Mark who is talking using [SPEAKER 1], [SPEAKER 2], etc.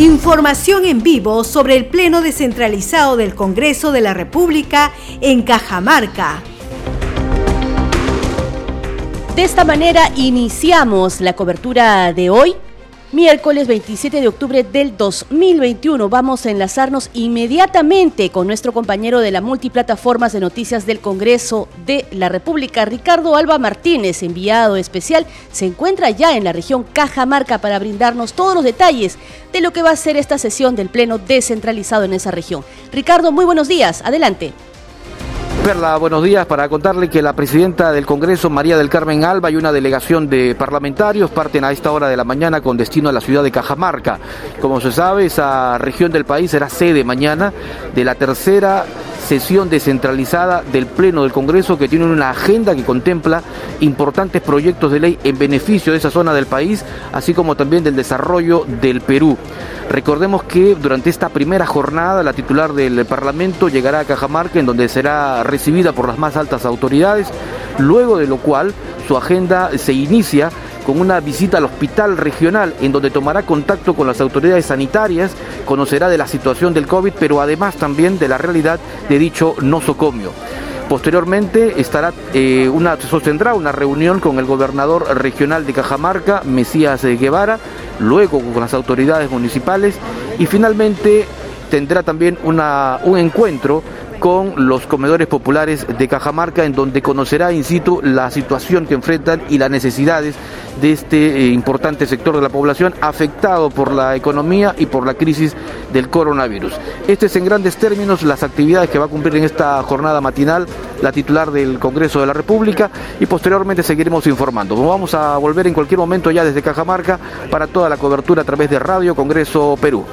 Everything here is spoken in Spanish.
[SPEAKER 1] Información en vivo sobre el Pleno descentralizado del Congreso de la República en Cajamarca. De esta manera iniciamos la cobertura de hoy Miércoles 27 de octubre del 2021 vamos a enlazarnos inmediatamente con nuestro compañero de la multiplataformas de noticias del Congreso de la República, Ricardo Alba Martínez, enviado especial, se encuentra ya en la región Cajamarca para brindarnos todos los detalles de lo que va a ser esta sesión del Pleno descentralizado en esa región. Ricardo, muy buenos días, adelante.
[SPEAKER 2] Perla, buenos días para contarle que la presidenta del Congreso, María del Carmen Alba, y una delegación de parlamentarios parten a esta hora de la mañana con destino a la ciudad de Cajamarca. Como se sabe, esa región del país será sede mañana de la tercera sesión descentralizada del Pleno del Congreso que tiene una agenda que contempla importantes proyectos de ley en beneficio de esa zona del país, así como también del desarrollo del Perú. Recordemos que durante esta primera jornada la titular del Parlamento llegará a Cajamarca en donde será recibida por las más altas autoridades, luego de lo cual su agenda se inicia con una visita al hospital regional en donde tomará contacto con las autoridades sanitarias, conocerá de la situación del COVID, pero además también de la realidad de dicho nosocomio. Posteriormente estará eh, una, sostendrá una reunión con el gobernador regional de Cajamarca, Mesías Guevara, luego con las autoridades municipales y finalmente tendrá también una, un encuentro con los comedores populares de Cajamarca, en donde conocerá in situ la situación que enfrentan y las necesidades de este eh, importante sector de la población afectado por la economía y por la crisis del coronavirus. Este es en grandes términos las actividades que va a cumplir en esta jornada matinal la titular del Congreso de la República y posteriormente seguiremos informando. vamos a volver en cualquier momento ya desde Cajamarca para toda la cobertura a través de Radio Congreso Perú.